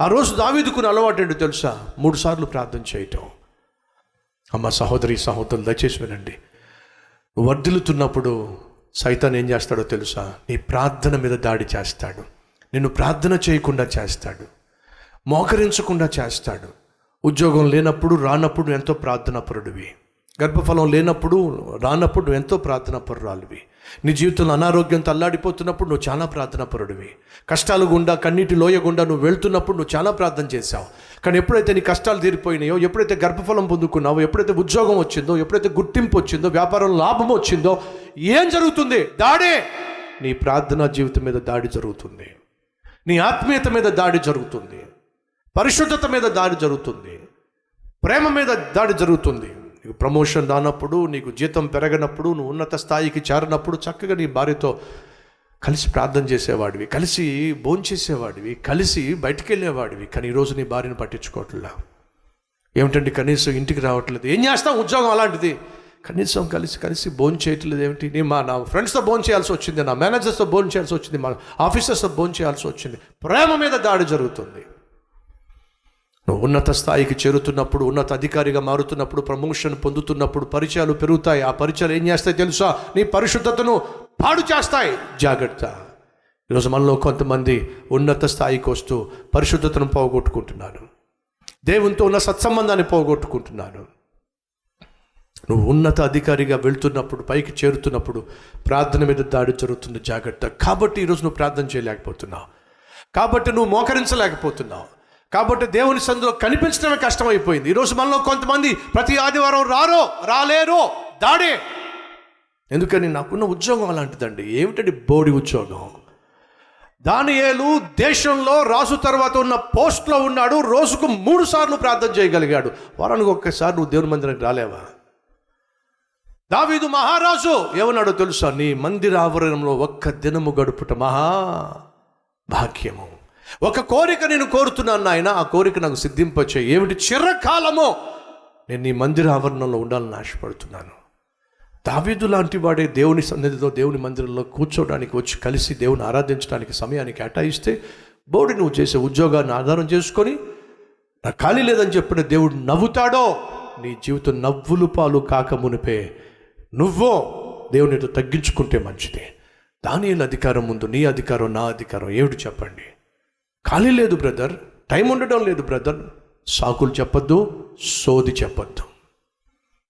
ఆ రోజు దావీదుకున్న అలవాటు ఏంటో తెలుసా? మూడు సార్లు ప్రార్థన చేయటం. అమ్మ సహోదరి సహోదరులు దయచేసి వినండి. నువ్వు వర్ధిల్లుతున్నప్పుడు సైతాన్ ఏం చేస్తాడో తెలుసా? నీ ప్రార్థన మీద దాడి చేస్తాడు. నిన్ను ప్రార్థన చేయకుండా చేస్తాడు. మోకరించకుండా చేస్తాడు. ఉద్యోగం లేనప్పుడు రానప్పుడు ఎంతో ప్రార్థనాపరుడివి. గర్భఫలం లేనప్పుడు రానప్పుడు నువ్వు ఎంతో ప్రార్థనాపరురాలివి. నీ జీవితంలో అనారోగ్యంతో అల్లాడిపోతున్నప్పుడు నువ్వు చాలా ప్రార్థనాపరుడివి. కష్టాలు గుండా కన్నీటి లోయ గుండా నువ్వు వెళ్తున్నప్పుడు నువ్వు చాలా ప్రార్థన చేశావు. కానీ ఎప్పుడైతే నీ కష్టాలు తీరిపోయినాయో ఎప్పుడైతే గర్భఫలం పొందుకున్నావో ఎప్పుడైతే ఉద్యోగం వచ్చిందో ఎప్పుడైతే గుర్తింపు వచ్చిందో వ్యాపారంలో లాభం వచ్చిందో ఏం జరుగుతుంది? దాడే! నీ ప్రార్థనా జీవితం మీద దాడి జరుగుతుంది. నీ ఆత్మీయత మీద దాడి జరుగుతుంది. పరిశుద్ధత మీద దాడి జరుగుతుంది. ప్రేమ మీద దాడి జరుగుతుంది. నీకు ప్రమోషన్ రానప్పుడు నీకు జీతం పెరగనప్పుడు నువ్వు ఉన్నత స్థాయికి చేరినప్పుడు చక్కగా నీ భార్యతో కలిసి ప్రార్థన చేసేవాడివి కలిసి భోంచేసేవాడివి కలిసి బయటికి వెళ్ళేవాడివి కానీ ఈరోజు నీ భార్యను పట్టించుకోవట్లా. ఏమిటండి కనీసం ఇంటికి రావట్లేదు? ఏం చేస్తావు ఉద్యోగం అలాంటిది? కనీసం కలిసి కలిసి భోజనం చేయట్లేదు ఏమిటి? నేను మా నా ఫ్రెండ్స్తో భోజనం చేయాల్సి వచ్చింది నా మేనేజర్స్తో భోజనం చేయాల్సి వచ్చింది మా ఆఫీసర్స్తో భోజనం చేయాల్సి వచ్చింది. ప్రేమ మీద దాడి జరుగుతుంది. నువ్వు ఉన్నత స్థాయికి చేరుతున్నప్పుడు ఉన్నత అధికారిగా మారుతున్నప్పుడు ప్రమోషన్ పొందుతున్నప్పుడు పరిచయాలు పెరుగుతాయి. ఆ పరిచయాలు ఏం చేస్తాయి తెలుసా? నీ పరిశుద్ధతను పాడు చేస్తాయి. జాగ్రత్త. ఈరోజు మనలో కొంతమంది ఉన్నత స్థాయికి వస్తూ పరిశుద్ధతను పోగొట్టుకుంటున్నాను దేవునితో ఉన్న సత్సంబంధాన్ని పోగొట్టుకుంటున్నాను నువ్వు ఉన్నత అధికారిగా వెళ్తున్నప్పుడు పైకి చేరుతున్నప్పుడు ప్రార్థన మీద దాడి జరుగుతుంది. జాగ్రత్త. కాబట్టి ఈరోజు నువ్వు ప్రార్థన చేయలేకపోతున్నావు. కాబట్టి నువ్వు మోకరించలేకపోతున్నావు. కాబట్టి దేవుని సందులో కనిపించడమే కష్టమైపోయింది. ఈరోజు మనలో కొంతమంది ప్రతి ఆదివారం రారో రాలేరో దాడే. ఎందుకని? నాకున్న ఉద్యోగం అలాంటిదండి. ఏమిటండి బోడి ఉద్యోగం? దానియేలు దేశంలో రాజు తర్వాత ఉన్న పోస్ట్లో ఉన్నాడు. రోజుకు మూడు సార్లు ప్రార్థన చేయగలిగాడు. వారానికి ఒక్కసారి నువ్వు దేవుని మందిరానికి రాలేవా? దావీదు మహారాజు ఏమన్నాడో తెలుసా? నీ మందిర ఆవరణంలో ఒక్క దినము గడుపుట మహా భాగ్యము. ఒక కోరిక నేను కోరుతున్నాను నాయన. ఆ కోరిక నాకు సిద్ధింపచ్చే ఏమిటి? చిరకాలమో నేను నీ మందిర ఆవరణంలో ఉండాలని ఆశపడుతున్నాను. దావీదు లాంటి వాడే దేవుని సన్నిధిలో దేవుని మందిరంలో కూర్చోడానికి వచ్చి కలిసి దేవుని ఆరాధించడానికి సమయాన్ని కేటాయిస్తే బోడి నువ్వు చేసే ఉద్యోగాన్ని ఆధారం చేసుకొని నా ఖాళీ లేదని చెప్పిన దేవుడు నవ్వుతాడో నీ జీవితం నవ్వులు పాలు కాక మునిపే. నువ్వో దేవునితో తగ్గించుకుంటే మంచిదే. దాని అధికారం ముందు నీ అధికారం నా అధికారం. ఏమిటి చెప్పండి? ఖాళీ లేదు బ్రదర్. టైం ఉండడం లేదు బ్రదర్. సాకులు చెప్పొద్దు సోది చెప్పొద్దు.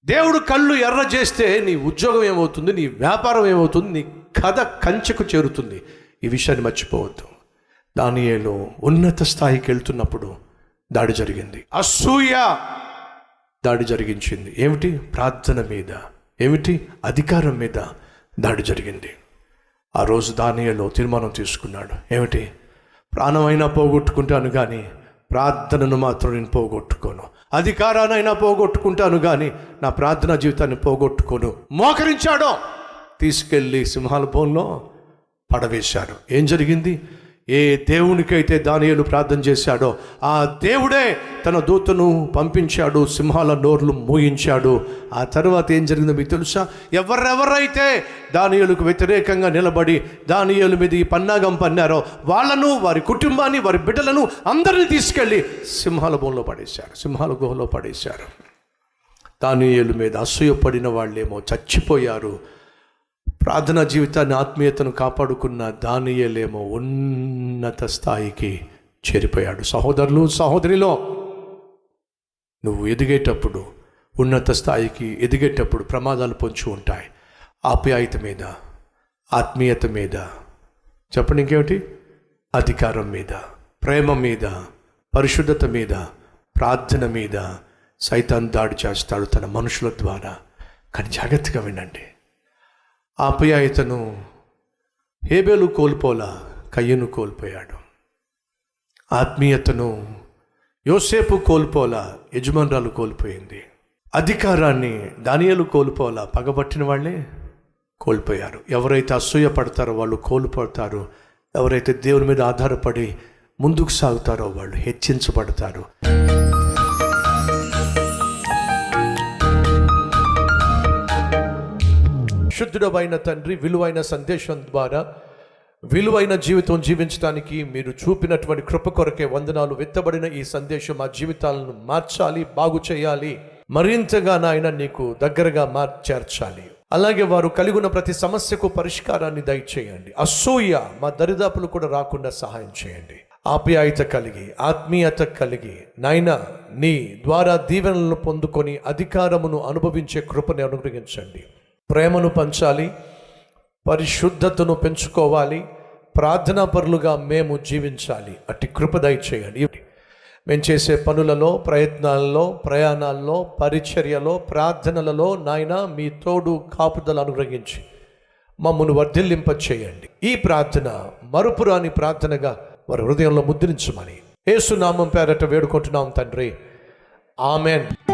దేవుడు కళ్ళు ఎర్ర చేస్తే నీ ఉద్యోగం ఏమవుతుంది నీ వ్యాపారం ఏమవుతుంది నీ కథ కంచెకు చేరుతుంది. ఈ విషయాన్ని మర్చిపోవద్దు. దానియేలో ఉన్నత స్థాయికి వెళ్తున్నప్పుడు దాడి జరిగింది. అసూయ దాడి జరిగించింది. ఏమిటి? ప్రార్థన మీద. ఏమిటి? అధికారం మీద దాడి జరిగింది. ఆ రోజు దానియలో తీర్మానం తీసుకున్నాడు. ఏమిటి? ప్రాణమైనా పోగొట్టుకుంటాను కానీ ప్రార్థనను మాత్రం నేను పోగొట్టుకోను. అధికారానైనా పోగొట్టుకుంటాను కానీ నా ప్రార్థనా జీవితాన్ని పోగొట్టుకోను. మోకరించాడో! తీసుకెళ్ళి సింహాల ఫోన్లో పడవేశాడు. ఏం జరిగింది? ఏ దేవునికైతే దానియలు ప్రార్థన చేశాడో ఆ దేవుడే తన దూతను పంపించాడు సింహాల నోర్లు మూయించాడు. ఆ తర్వాత ఏం జరిగిందో మీకు తెలుసా? ఎవరెవరైతే దానియలకు వ్యతిరేకంగా నిలబడి దానియేలు మీద ఈ పన్నాగం పన్నారో వాళ్ళను వారి కుటుంబాన్ని వారి బిడ్డలను అందరినీ తీసుకెళ్ళి సింహాల బోన్లో పడేశారు సింహాల గుహలో పడేశారు. దానియలు మీద అసూయపడిన వాళ్ళేమో చచ్చిపోయారు. ప్రార్థనా జీవితాన్ని ఆత్మీయతను కాపాడుకున్న దానియేలేమో ఉన్నత స్థాయికి చేరిపోయాడు. సహోదరులు సహోదరిలో నువ్వు ఎదిగేటప్పుడు ఉన్నత స్థాయికి ఎదిగేటప్పుడు ప్రమాదాలు పొంచి ఉంటాయి. ఆప్యాయత మీద ఆత్మీయత మీద చెప్పండి ఇంకేమిటి? అధికారం మీద ప్రేమ మీద పరిశుద్ధత మీద ప్రార్థన మీద సైతాన్ దాడి చేస్తాడు తన మనుషుల ద్వారా. కానీ జాగ్రత్తగా వినండి. ఆప్యాయతను హేబేలు కోల్పోలా కయ్యను కోల్పోయాడు. ఆత్మీయతను యోసేపు కోల్పోలా యజమానురాలు కోల్పోయింది. అధికారాన్ని దానియలు కోల్పోలా పగబట్టిన వాళ్ళే కోల్పోయారు. ఎవరైతే అసూయ పడతారో వాళ్ళు కోల్పోతారు. ఎవరైతే దేవుని మీద ఆధారపడి ముందుకు సాగుతారో వాళ్ళు హెచ్చించబడతారు. శుద్ధుడమైన తండ్రి విలువైన సందేశం ద్వారా విలువైన జీవితం జీవించడానికి మీరు చూపినటువంటి కృప కొరకే వందనాలు విత్తబడిన ఈ సందేశం మా జీవితాలను మార్చాలి బాగు చేయాలి. మరింతగా నాయన నీకు దగ్గరగా మార్చేర్చాలి అలాగే వారు కలిగి ఉన్న ప్రతి సమస్యకు పరిష్కారాన్ని దయచేయండి. అసూయ మా దరిదాపులు కూడా రాకుండా సహాయం చేయండి. ఆప్యాయత కలిగి ఆత్మీయత కలిగి నాయన నీ ద్వారా దీవెనలను పొందుకొని అధికారమును అనుభవించే కృపని అనుగ్రహించండి. ప్రేమను పంచాలి పరిశుద్ధతను పెంచుకోవాలి ప్రార్థనా పరులుగా మేము జీవించాలి. అట్టి కృప దయచేయండి. మేము చేసే పనులలో ప్రయత్నాలలో ప్రయాణాల్లో పరిచర్యలో ప్రార్థనలలో నాయన మీ తోడు కాపుదలు అనుగ్రహించి మమ్మను వర్ధిల్లింప చేయండి ఈ ప్రార్థన మరుపురాని ప్రార్థనగా వారి హృదయంలో ముద్రించమని ఏసునామం పేరట వేడుకుంటున్నాం తండ్రి. ఆమెన్.